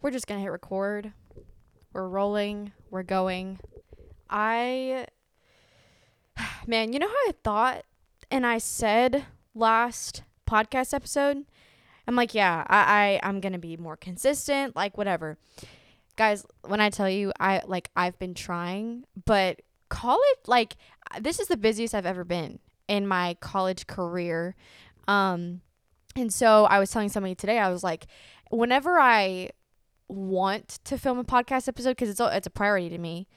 we're just gonna hit record. We're rolling. We're going. I, man, you know how I thought and I said last podcast episode? I'm like, yeah, I, I I'm gonna be more consistent, like whatever. Guys, when I tell you I like I've been trying, but college like this is the busiest I've ever been in my college career. Um and so I was telling somebody today, I was like, whenever I want to film a podcast episode because it's a, it's a priority to me.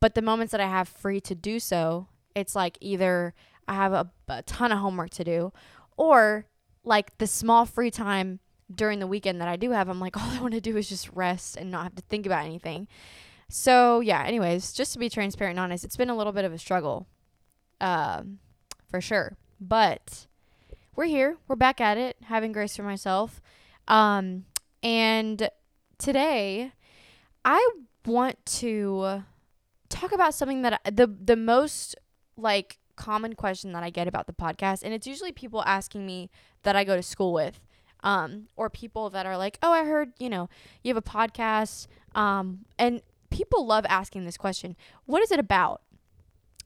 But the moments that I have free to do so, it's like either I have a, a ton of homework to do, or like the small free time during the weekend that I do have, I'm like, all I want to do is just rest and not have to think about anything. So yeah. Anyways, just to be transparent and honest, it's been a little bit of a struggle, um, for sure. But we're here. We're back at it, having grace for myself. Um, and today I want to talk about something that I, the the most like common question that I get about the podcast and it's usually people asking me that I go to school with um or people that are like, "Oh, I heard, you know, you have a podcast." Um and people love asking this question. What is it about?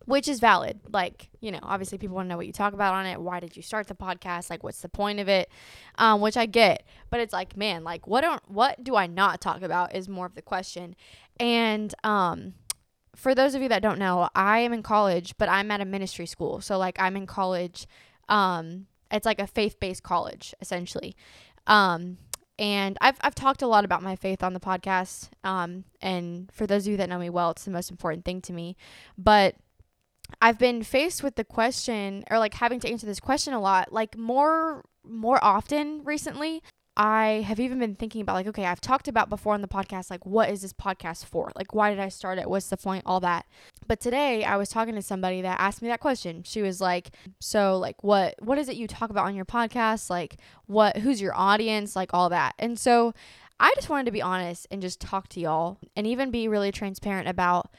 Which is valid. Like, you know, obviously people want to know what you talk about on it. Why did you start the podcast? Like, what's the point of it? Um, which I get, but it's like, man, like, what don't, what do I not talk about is more of the question. And, um, for those of you that don't know, I am in college, but I'm at a ministry school. So like, I'm in college. Um, it's like a faith-based college essentially. Um, and I've I've talked a lot about my faith on the podcast. Um, and for those of you that know me well, it's the most important thing to me. But I've been faced with the question or like having to answer this question a lot, like more more often recently. I have even been thinking about like, okay, I've talked about before on the podcast, like, what is this podcast for? Like, why did I start it? What's the point? All that. But today I was talking to somebody that asked me that question. She was like, so like, what, what is it you talk about on your podcast? Like, what, who's your audience? Like all that. And so I just wanted to be honest and just talk to y'all and even be really transparent about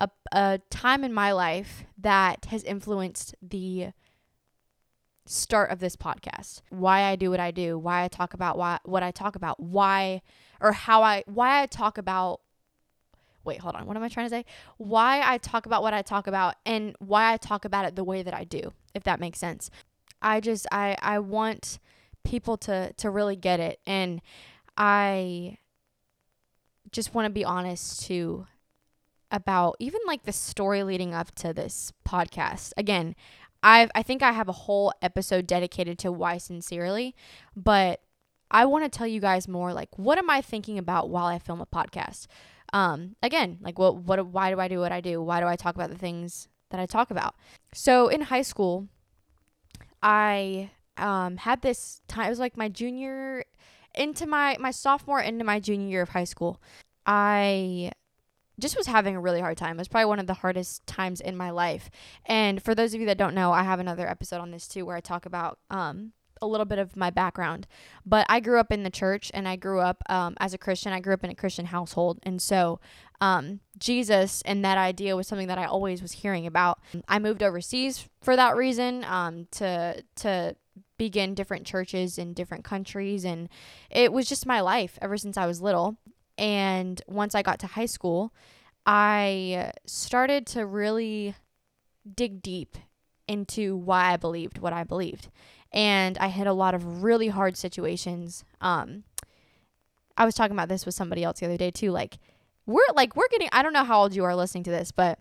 a, a time in my life that has influenced the start of this podcast. Why i do what i do why i talk about why what i talk about why or how i why i talk about wait hold on what am i trying to say? Why i talk about what i talk about and why i talk about it the way that i do if that makes sense. I just i i want people to to really get it. And i just want to be honest to about even like the story leading up to this podcast. Again, I've I think I have a whole episode dedicated to why sincerely, but I want to tell you guys more like what am I thinking about while I film a podcast? Um again, like what what why do I do what I do? Why do I talk about the things that I talk about? So in high school, I um had this time it was like my junior into my my sophomore into my junior year of high school. I just was having a really hard time. It was probably one of the hardest times in my life. And for those of you that don't know, I have another episode on this too where I talk about um, a little bit of my background. But I grew up in the church and I grew up um, as a Christian. I grew up in a Christian household. And so um, Jesus and that idea was something that I always was hearing about. I moved overseas for that reason um, to, to, begin different churches in different countries and it was just my life ever since I was little and once I got to high school, I started to really dig deep into why I believed what I believed. And I had a lot of really hard situations. Um, I was talking about this with somebody else the other day too. Like, we're like, we're getting, I don't know how old you are listening to this, but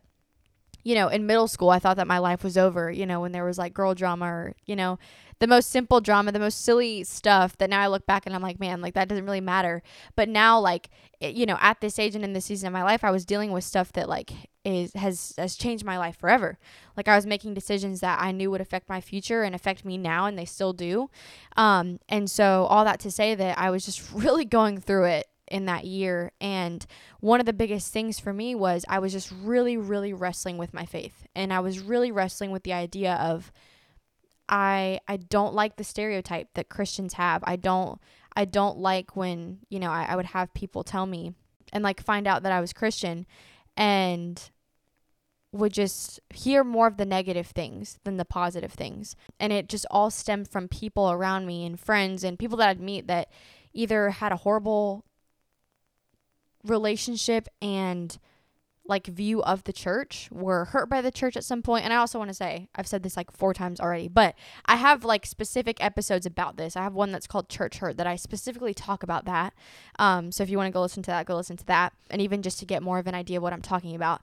you know, in middle school, I thought that my life was over, you know, when there was like girl drama or, you know, the most simple drama, the most silly stuff that now I look back and I'm like, man, like that doesn't really matter. But now, like, it, you know, at this age and in this season of my life, I was dealing with stuff that like is has has changed my life forever. Like I was making decisions that I knew would affect my future and affect me now, and they still do. Um, and so all that to say that I was just really going through it in that year. And one of the biggest things for me was I was just really, really wrestling with my faith. And I was really wrestling with the idea of I I don't like the stereotype that Christians have. I don't I don't like when, you know, I, I would have people tell me and like find out that I was Christian and would just hear more of the negative things than the positive things. And it just all stemmed from people around me and friends and people that I'd meet that either had a horrible relationship and like view of the church were hurt by the church at some point. And i also want to say i've said this like four times already but i have like specific episodes about this. I have one that's called church hurt that i specifically talk about that. Um, so if you want to go listen to that go listen to that. And even just to get more of an idea of what i'm talking about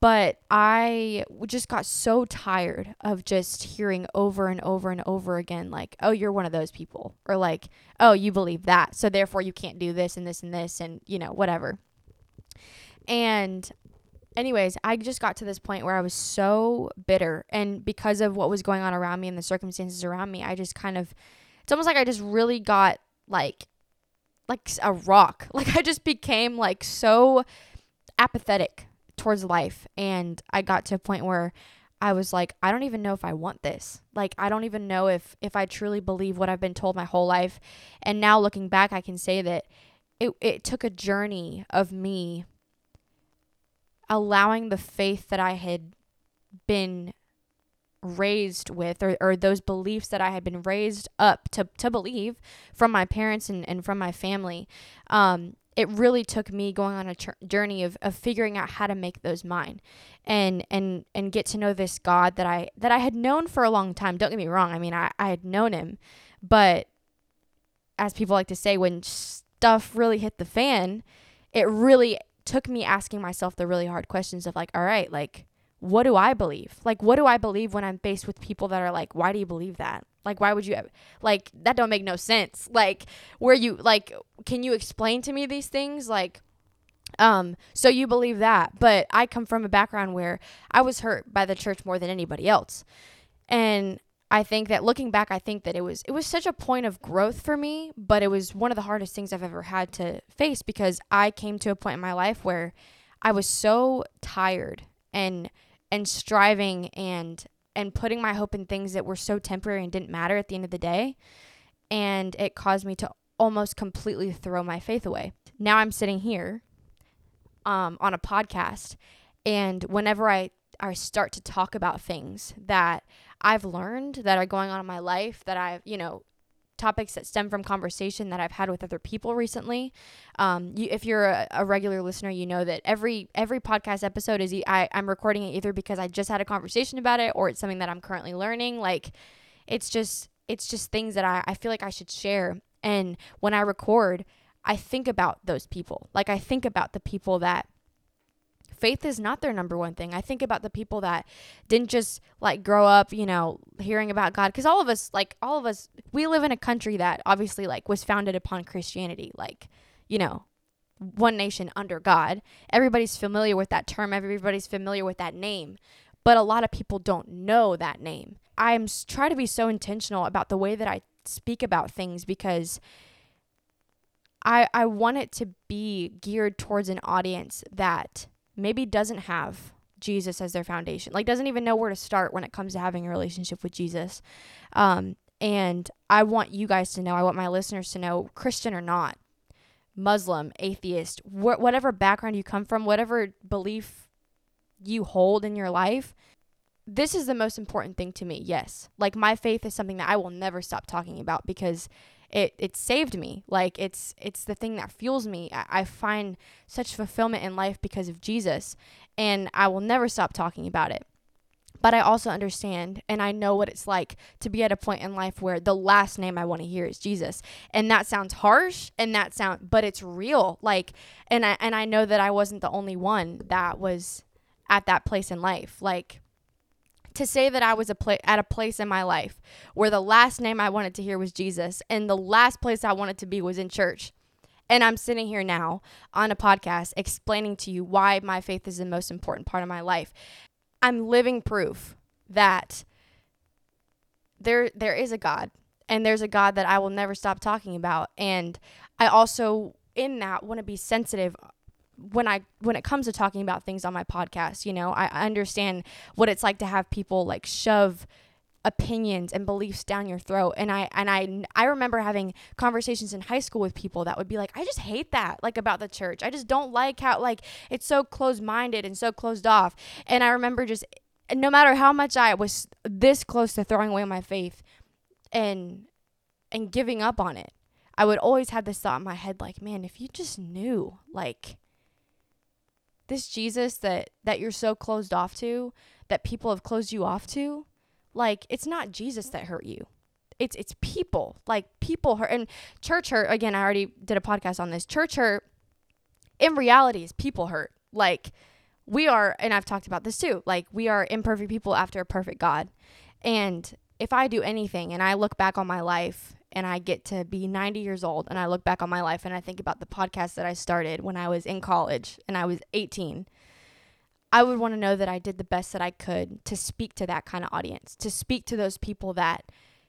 but I just got so tired of just hearing over and over and over again, like, oh, you're one of those people, or like, oh, you believe that. So therefore, you can't do this and this and this, and, you know, whatever. And, anyways, I just got to this point where I was so bitter. And because of what was going on around me and the circumstances around me, I just kind of, it's almost like I just really got like, like a rock. Like, I just became like so apathetic towards life and I got to a point where I was like I don't even know if I want this. Like I don't even know if if I truly believe what I've been told my whole life. And now looking back I can say that it it took a journey of me allowing the faith that I had been raised with or, or those beliefs that I had been raised up to, to believe from my parents and, and from my family um, it really took me going on a tr- journey of, of figuring out how to make those mine and and and get to know this god that i that i had known for a long time. Don't get me wrong i mean i, I had known him but as people like to say when stuff really hit the fan it really took me asking myself the really hard questions of like all right like what do I believe? Like, what do I believe when I'm faced with people that are like, why do you believe that? Like, why would you, like, that don't make no sense. Like, where you, like, can you explain to me these things? Like, um, so you believe that. But I come from a background where I was hurt by the church more than anybody else. And I think that looking back, I think that it was it was such a point of growth for me, but it was one of the hardest things I've ever had to face because I came to a point in my life where I was so tired and and striving and and putting my hope in things that were so temporary and didn't matter at the end of the day. And it caused me to almost completely throw my faith away. Now i'm sitting here um, on a podcast and whenever i i start to talk about things that i've learned that are going on in my life that i've you know topics that stem from conversation that I've had with other people recently. Um, you, if you're a, a, regular listener, you know that every every podcast episode is I'm recording it either because I just had a conversation about it or it's something that I'm currently learning. Like, it's just it's just things that I, I feel like I should share. And when I record, I think about those people. Like I think about the people that faith is not their number one thing. I think about the people that didn't just like grow up, you know, hearing about God cuz all of us like all of us we live in a country that obviously like was founded upon Christianity, like, you know, one nation under God. Everybody's familiar with that term, everybody's familiar with that name, but a lot of people don't know that name. I'm try to be so intentional about the way that I speak about things because I I want it to be geared towards an audience that maybe doesn't have Jesus as their foundation, like doesn't even know where to start when it comes to having a relationship with Jesus. Um, and I want you guys to know, I want my listeners to know, Christian or not, Muslim, atheist, wh- whatever background you come from, whatever belief you hold in your life, this is the most important thing to me. Yes. Like my faith is something that I will never stop talking about because it it saved me like it's it's the thing that fuels me I, I find such fulfillment in life because of jesus and i will never stop talking about it but I also understand and I know what it's like to be at a point in life where the last name I want to hear is Jesus. And that sounds harsh and that sound but it's real. Like and I and I know that I wasn't the only one that was at that place in life. Like to say that I was a pla- at a place in my life where the last name I wanted to hear was Jesus and the last place I wanted to be was in church. And I'm sitting here now on a podcast explaining to you why my faith is the most important part of my life. I'm living proof that there there is a God and there's a God that I will never stop talking about and I also in that want to be sensitive when I when it comes to talking about things on my podcast, you know, I, I understand what it's like to have people like shove opinions and beliefs down your throat and I and I I remember having conversations in high school with people that would be like I just hate that like about the church. I just don't like how like it's so closed-minded and so closed off. And I remember just no matter how much I was this close to throwing away my faith and and giving up on it, I would always have this thought in my head like, man, if you just knew like this Jesus that that you're so closed off to, that people have closed you off to, like it's not Jesus that hurt you. It's it's people. Like people hurt and church hurt. Again, I already did a podcast on this. Church hurt in reality is people hurt. Like we are and I've talked about this too. Like we are imperfect people after a perfect God. And if I do anything and I look back on my life and I get to be 90 years old and I look back on my life and I think about the podcast that I started when I was in college and I was 18, I would want to know that I did the best that I could to speak to that kind of audience, to speak to those people that,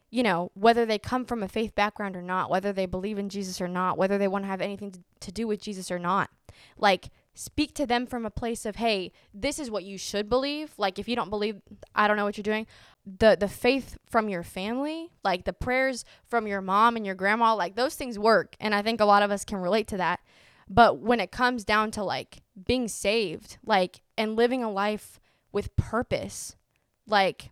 you know, whether they come from a faith background or not, whether they believe in Jesus or not, whether they want to have anything to, do with Jesus or not. Like, speak to them from a place of hey this is what you should believe. Like if you don't believe i don't know what you're doing. The the faith from your family like the prayers from your mom and your grandma like those things work. And i think a lot of us can relate to that. But when it comes down to like being saved like and living a life with purpose like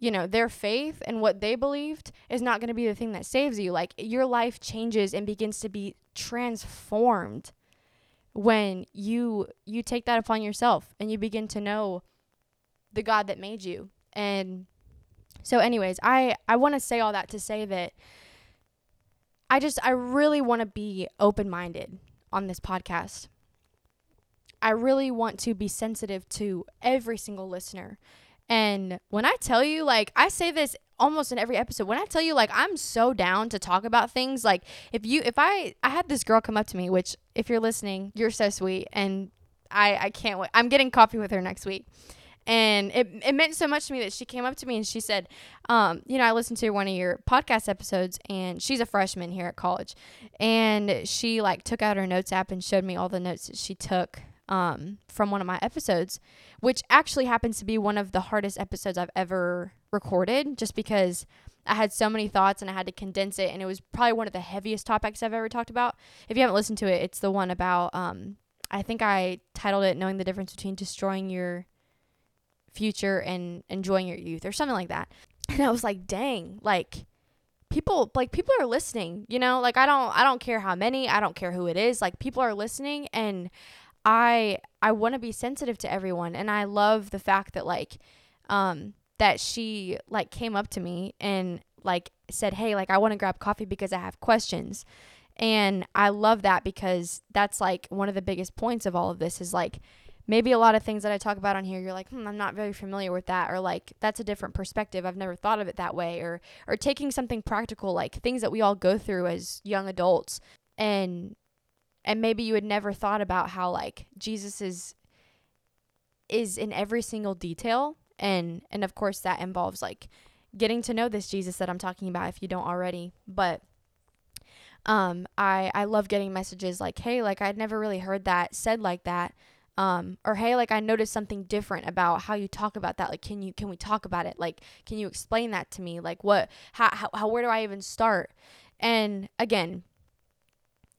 you know their faith and what they believed is not going to be the thing that saves you. Like your life changes and begins to be transformed when you you take that upon yourself and you begin to know the God that made you. And so anyways, I I want to say all that to say that I just I really want to be open-minded on this podcast. I really want to be sensitive to every single listener. And when I tell you like I say this almost in every episode when i tell you like i'm so down to talk about things like if you if i i had this girl come up to me which if you're listening you're so sweet and i i can't wait i'm getting coffee with her next week. And it, it meant so much to me that she came up to me and she said um, you know i listened to one of your podcast episodes and she's a freshman here at college. And she like took out her notes app and showed me all the notes that she took um, from one of my episodes which actually happens to be one of the hardest episodes i've ever recorded just because I had so many thoughts and I had to condense it and it was probably one of the heaviest topics I've ever talked about. If you haven't listened to it, it's the one about um I think I titled it knowing the difference between destroying your future and enjoying your youth or something like that. And I was like, "Dang, like people like people are listening, you know? Like I don't I don't care how many, I don't care who it is. Like people are listening and I I want to be sensitive to everyone and I love the fact that like um that she like came up to me and like said, "Hey, like I want to grab coffee because I have questions." And I love that because that's like one of the biggest points of all of this is like maybe a lot of things that I talk about on here you're like, "Hmm, I'm not very familiar with that," or like that's a different perspective. I've never thought of it that way or or taking something practical like things that we all go through as young adults and and maybe you had never thought about how like Jesus is is in every single detail and and of course that involves like getting to know this Jesus that I'm talking about if you don't already. But um I I love getting messages like hey like I'd never really heard that said like that. Um or hey like I noticed something different about how you talk about that. Like can you can we talk about it? Like can you explain that to me? Like what how, how, how where do I even start? And again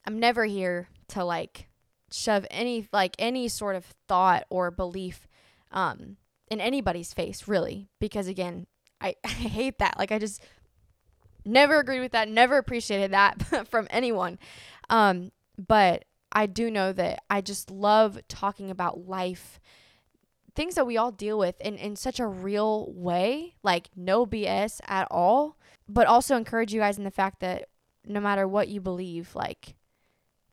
I'm never here to like shove any like any sort of thought or belief um in anybody's face, really, because again, I, I hate that. Like, I just never agreed with that, never appreciated that from anyone. Um, but I do know that I just love talking about life, things that we all deal with in, in such a real way, like no BS at all, but also encourage you guys in the fact that no matter what you believe, like,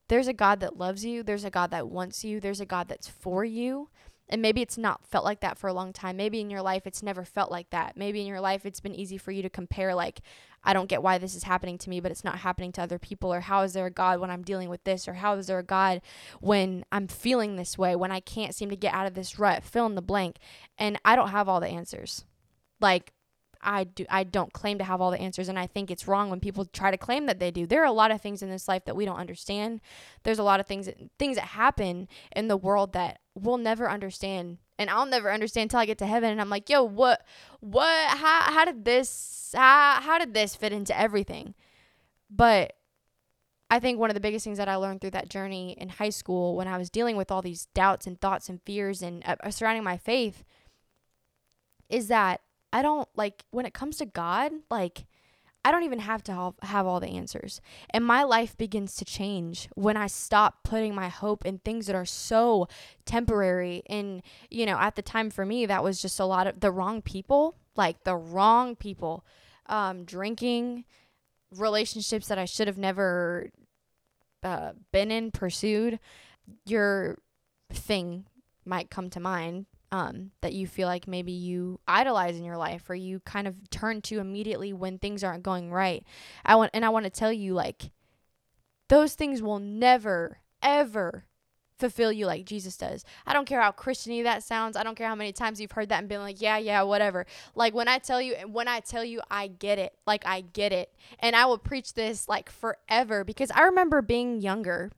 there's a God that loves you, there's a God that wants you, there's a God that's for you. And maybe it's not felt like that for a long time. Maybe in your life it's never felt like that. Maybe in your life it's been easy for you to compare like I don't get why this is happening to me, but it's not happening to other people or how is there a God when I'm dealing with this or how is there a God when I'm feeling this way, when I can't seem to get out of this rut, fill in the blank. And I don't have all the answers. Like I do I don't claim to have all the answers and I think it's wrong when people try to claim that they do. There are a lot of things in this life that we don't understand. There's a lot of things that, things that happen in the world that we'll never understand and I'll never understand until I get to heaven and I'm like, "Yo, what what how how did this how how did this fit into everything?" But I think one of the biggest things that I learned through that journey in high school when I was dealing with all these doubts and thoughts and fears and uh, surrounding my faith is that I don't like when it comes to God, like I don't even have to have, all the answers. And my life begins to change when I stop putting my hope in things that are so temporary. And, you know, at the time for me, that was just a lot of the wrong people, like the wrong people, um, drinking, relationships that I should have never uh, been in, pursued. Your thing might come to mind um, that you feel like maybe you idolize in your life or you kind of turn to immediately when things aren't going right. I want and I want to tell you like those things will never ever fulfill you like Jesus does. I don't care how Christiany that sounds. I don't care how many times you've heard that and been like, yeah, yeah, whatever. Like when I tell you when I tell you I get it. Like I get it. And I will preach this like forever because I remember being younger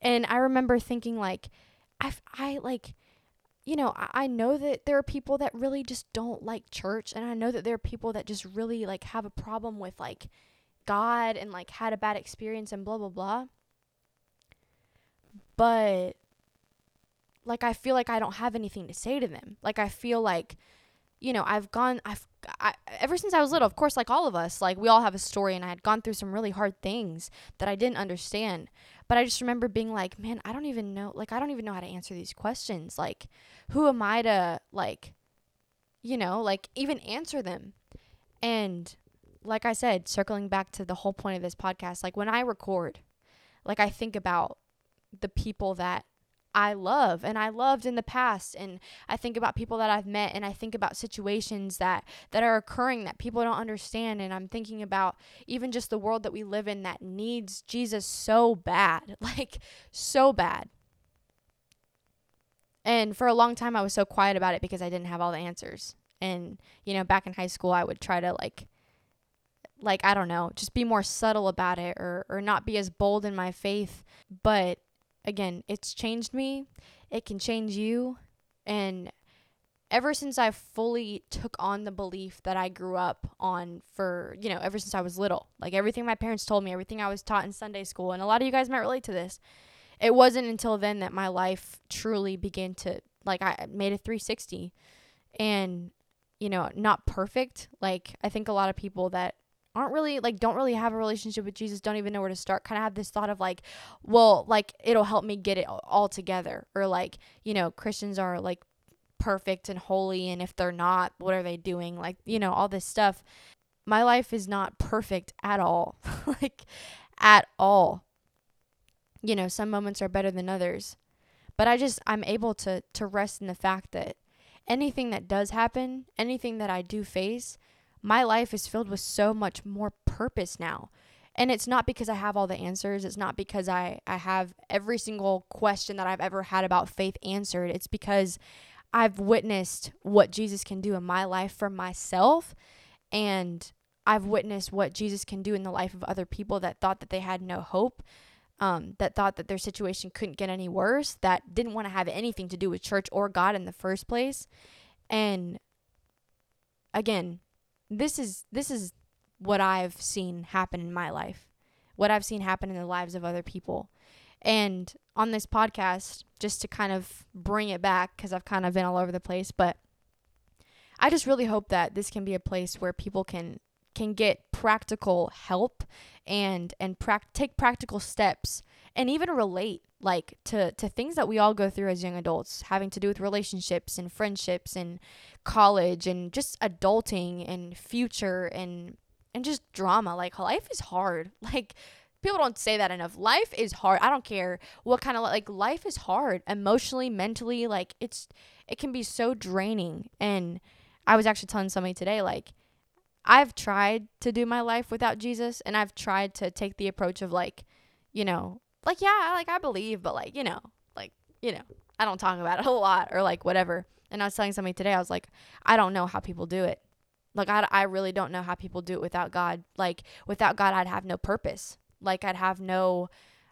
and I remember thinking like I I like you know, I, I know that there are people that really just don't like church, and I know that there are people that just really like have a problem with like God and like had a bad experience and blah blah blah. But like I feel like I don't have anything to say to them. Like I feel like you know, I've gone I've I, ever since I was little, of course like all of us, like we all have a story and I had gone through some really hard things that I didn't understand. But I just remember being like, man, I don't even know, like, I don't even know how to answer these questions. Like, who am I to, like, you know, like, even answer them? And like I said, circling back to the whole point of this podcast, like, when I record, like, I think about the people that I love and I loved in the past and I think about people that I've met and I think about situations that that are occurring that people don't understand and I'm thinking about even just the world that we live in that needs Jesus so bad like so bad. And for a long time I was so quiet about it because I didn't have all the answers. And you know back in high school I would try to like like I don't know just be more subtle about it or or not be as bold in my faith. But again, it's changed me. It can change you. And ever since I fully took on the belief that I grew up on for, you know, ever since I was little, like everything my parents told me, everything I was taught in Sunday school, and a lot of you guys might relate to this. It wasn't until then that my life truly began to, like, I made a 360 and, you know, not perfect. Like, I think a lot of people that aren't really like don't really have a relationship with Jesus, don't even know where to start, kind of have this thought of like, well, like it'll help me get it all together or like, you know, Christians are like perfect and holy and if they're not, what are they doing? Like, you know, all this stuff. My life is not perfect at all. like at all. You know, some moments are better than others. But I just I'm able to to rest in the fact that anything that does happen, anything that I do face, my life is filled with so much more purpose now. And it's not because I have all the answers. It's not because I, I have every single question that I've ever had about faith answered. It's because I've witnessed what Jesus can do in my life for myself. And I've witnessed what Jesus can do in the life of other people that thought that they had no hope, um, that thought that their situation couldn't get any worse, that didn't want to have anything to do with church or God in the first place. And again, this is this is what I've seen happen in my life, what I've seen happen in the lives of other people. And on this podcast, just to kind of bring it back, because I've kind of been all over the place, but I just really hope that this can be a place where people can can get practical help and and pra- take practical steps and even relate like to to things that we all go through as young adults having to do with relationships and friendships and college and just adulting and future and and just drama. Like life is hard. Like people don't say that enough. Life is hard. I don't care what kind of like life is hard emotionally mentally. Like it's it can be so draining. And i was actually telling somebody today like i've tried to do my life without jesus and i've tried to take the approach of like you know like yeah like i believe but like you know like you know i don't talk about it a lot or like whatever and I was telling somebody today, I was like, I don't know how people do it. Like, I, I really don't know how people do it without God. Like, without God, I'd have no purpose. Like, I'd have no,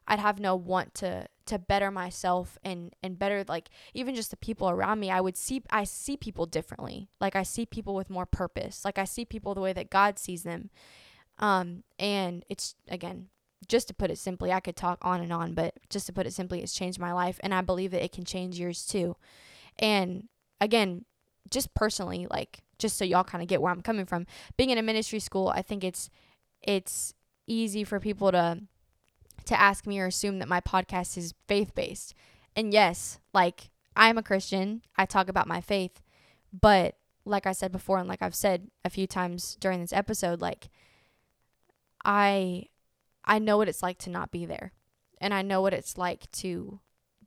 I'd have no want to, to better myself and, and better, like, even just the people around me. I would see, I see people differently. Like, I see people with more purpose. Like, I see people the way that God sees them. Um, and it's, again, just to put it simply, I could talk on and on, but just to put it simply, it's changed my life. And I believe that it can change yours too. And again, just personally, like just so y'all kind of get where I'm coming from, being in a ministry school, I think it's it's easy for people to to ask me or assume that my podcast is faith-based. And yes, like I'm a Christian. I talk about my faith, but like I said before and like I've said a few times during this episode, like I I know what it's like to not be there. And I know what it's like to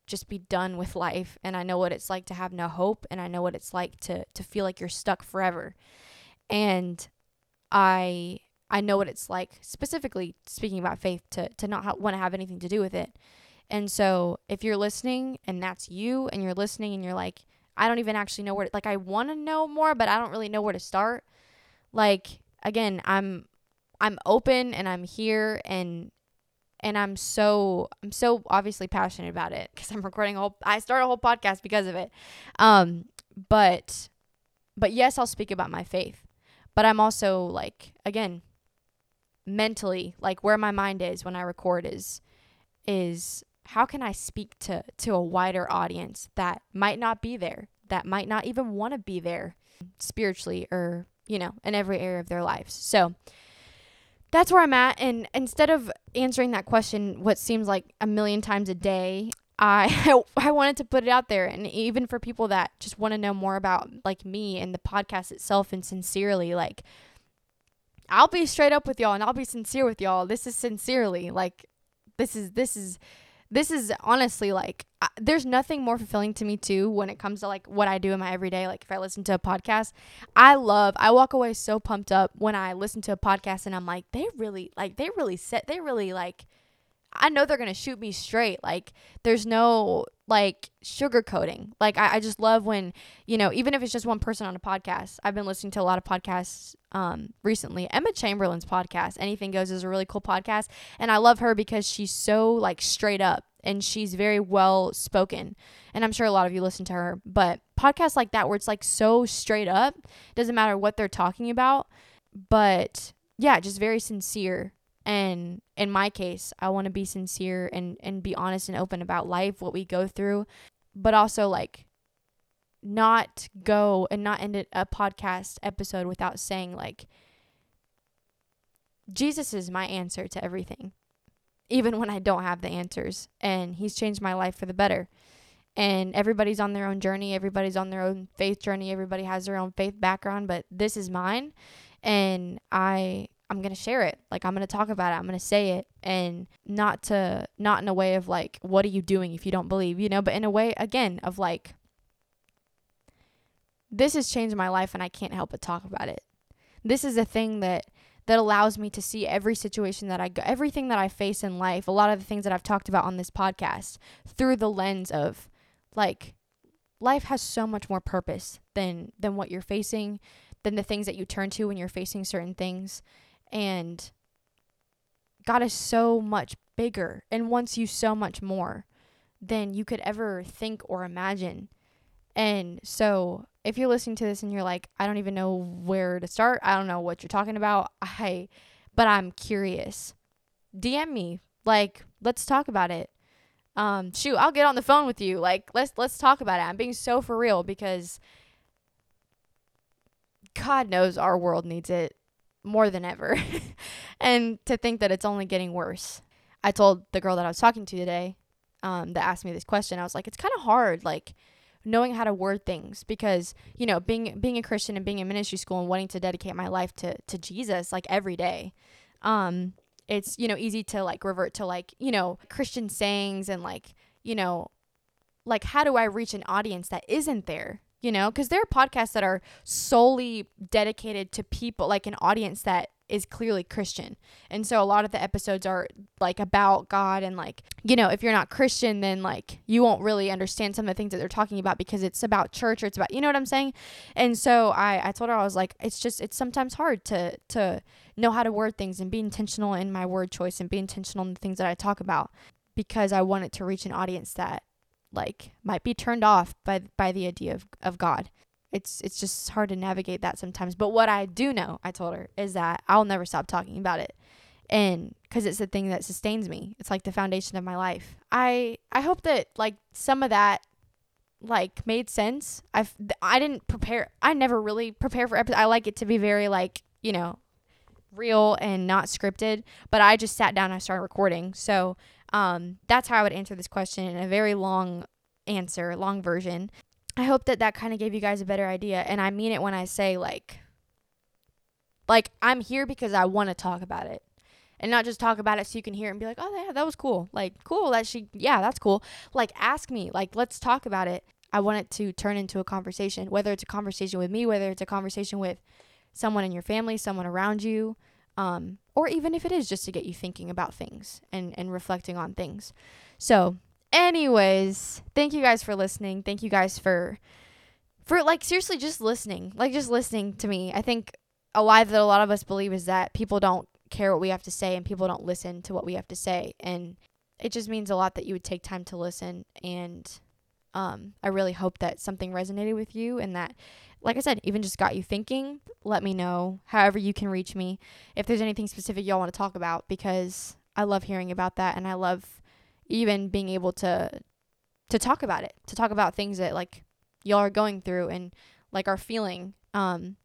just be done with life and I know what it's like to have no hope and I know what it's like to to feel like you're stuck forever. And I I know what it's like specifically speaking about faith to to not ha- want to have anything to do with it. And so if you're listening and that's you and you're listening and you're like I don't even actually know where to, like I want to know more but I don't really know where to start. Like again, I'm I'm open and I'm here and and I'm so I'm so obviously passionate about it because I'm recording a whole I start a whole podcast because of it. Um, but but yes, I'll speak about my faith, but I'm also like again mentally like where my mind is when I record is is how can I speak to to a wider audience that might not be there, that might not even want to be there spiritually or you know in every area of their lives. So that's where I'm at. And instead of answering that question, what seems like a million times a day, I I wanted to put it out there, and even for people that just want to know more about like me and the podcast itself, and sincerely, like I'll be straight up with y'all, and I'll be sincere with y'all. This is sincerely, like this is this is this is honestly like uh, there's nothing more fulfilling to me too when it comes to like what I do in my everyday like if I listen to a podcast I love I walk away so pumped up when I listen to a podcast and I'm like they really like they really set they really like I know they're gonna shoot me straight. Like there's no like sugarcoating. Like I, I just love when, you know, even if it's just one person on a podcast. I've been listening to a lot of podcasts um recently. Emma Chamberlain's podcast, Anything Goes, is a really cool podcast. And I love her because she's so like straight up and she's very well spoken. And I'm sure a lot of you listen to her. But podcasts like that where it's like so straight up, doesn't matter what they're talking about. But yeah, just very sincere and in my case, I want to be sincere and, and be honest and open about life, what we go through, but also like not go and not end a podcast episode without saying like Jesus is my answer to everything. Even when I don't have the answers and he's changed my life for the better. And everybody's on their own journey, everybody's on their own faith journey, everybody has their own faith background, but this is mine and I I'm going to share it. Like I'm going to talk about it. I'm going to say it and not to not in a way of like what are you doing if you don't believe, you know, but in a way again of like this has changed my life and I can't help but talk about it. This is a thing that that allows me to see every situation that I go everything that I face in life, a lot of the things that I've talked about on this podcast through the lens of like life has so much more purpose than than what you're facing, than the things that you turn to when you're facing certain things and God is so much bigger and wants you so much more than you could ever think or imagine. And so, if you're listening to this and you're like, I don't even know where to start, I don't know what you're talking about, I but I'm curious. DM me. Like, let's talk about it. Um, shoot, I'll get on the phone with you. Like, let's let's talk about it. I'm being so for real because God knows our world needs it more than ever. and to think that it's only getting worse. I told the girl that I was talking to today um, that asked me this question, I was like, it's kind of hard, like knowing how to word things because you know being being a christian and being in ministry school and wanting to dedicate my life to to jesus like every day um it's you know easy to like revert to like you know christian sayings and like you know like how do i reach an audience that isn't there you know because there are podcasts that are solely dedicated to people like an audience that is clearly christian. And so a lot of the episodes are like about god and like you know if you're not christian then like you won't really understand some of the things that they're talking about because it's about church or it's about you know what i'm saying? And so i i told her i was like it's just it's sometimes hard to to know how to word things and be intentional in my word choice and be intentional in the things that i talk about because i want it to reach an audience that like might be turned off by by the idea of, of God. It's it's just hard to navigate that sometimes. But what I do know, I told her, is that I'll never stop talking about it. And cuz it's the thing that sustains me. It's like the foundation of my life. I I hope that like some of that like made sense. I've I didn't prepare. I never really prepare for episodes. I like it to be very like, you know, real and not scripted, but I just sat down and I started recording. So um, that's how I would answer this question in a very long answer, long version. I hope that that kind of gave you guys a better idea. And I mean it when I say, like, like I'm here because I want to talk about it. And not just talk about it so you can hear it and be like, oh, yeah, that was cool. Like, cool that she, yeah, that's cool. Like, ask me, like, let's talk about it. I want it to turn into a conversation, whether it's a conversation with me, whether it's a conversation with someone in your family, someone around you, um, or even if it is just to get you thinking about things and, and reflecting on things. So, anyways, thank you guys for listening. Thank you guys for for like seriously just listening. Like just listening to me. I think a lie that a lot of us believe is that people don't care what we have to say and people don't listen to what we have to say. And it just means a lot that you would take time to listen and um, I really hope that something resonated with you and that, like I said, even just got you thinking. Let me know however you can reach me if there's anything specific y'all want to talk about because I love hearing about that and I love even being able to to talk about it, to talk about things that like y'all are going through and like are feeling. Um,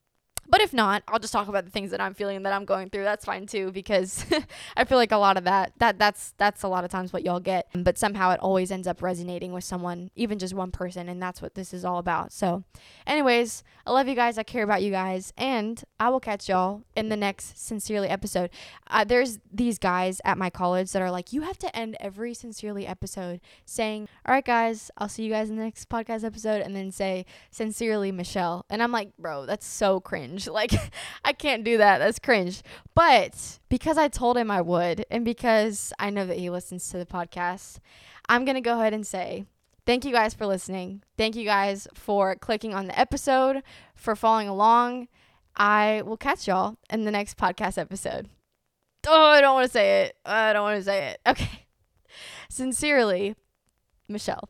but if not, I'll just talk about the things that I'm feeling that I'm going through. That's fine too because I feel like a lot of that that that's that's a lot of times what y'all get. But somehow it always ends up resonating with someone, even just one person, and that's what this is all about. So, anyways, I love you guys. I care about you guys, and I will catch y'all in the next sincerely episode. Uh, there's these guys at my college that are like, you have to end every sincerely episode saying, "All right, guys, I'll see you guys in the next podcast episode," and then say sincerely Michelle. And I'm like, bro, that's so cringe cringe. Like, I can't do that. That's cringe. But because I told him I would, and because I know that he listens to the podcast, I'm going to go ahead and say, Thank you guys for listening. Thank you guys for clicking on the episode, for following along. I will catch y'all in the next podcast episode. Oh, I don't want to say it. I don't want to say it. Okay. Sincerely, Michelle.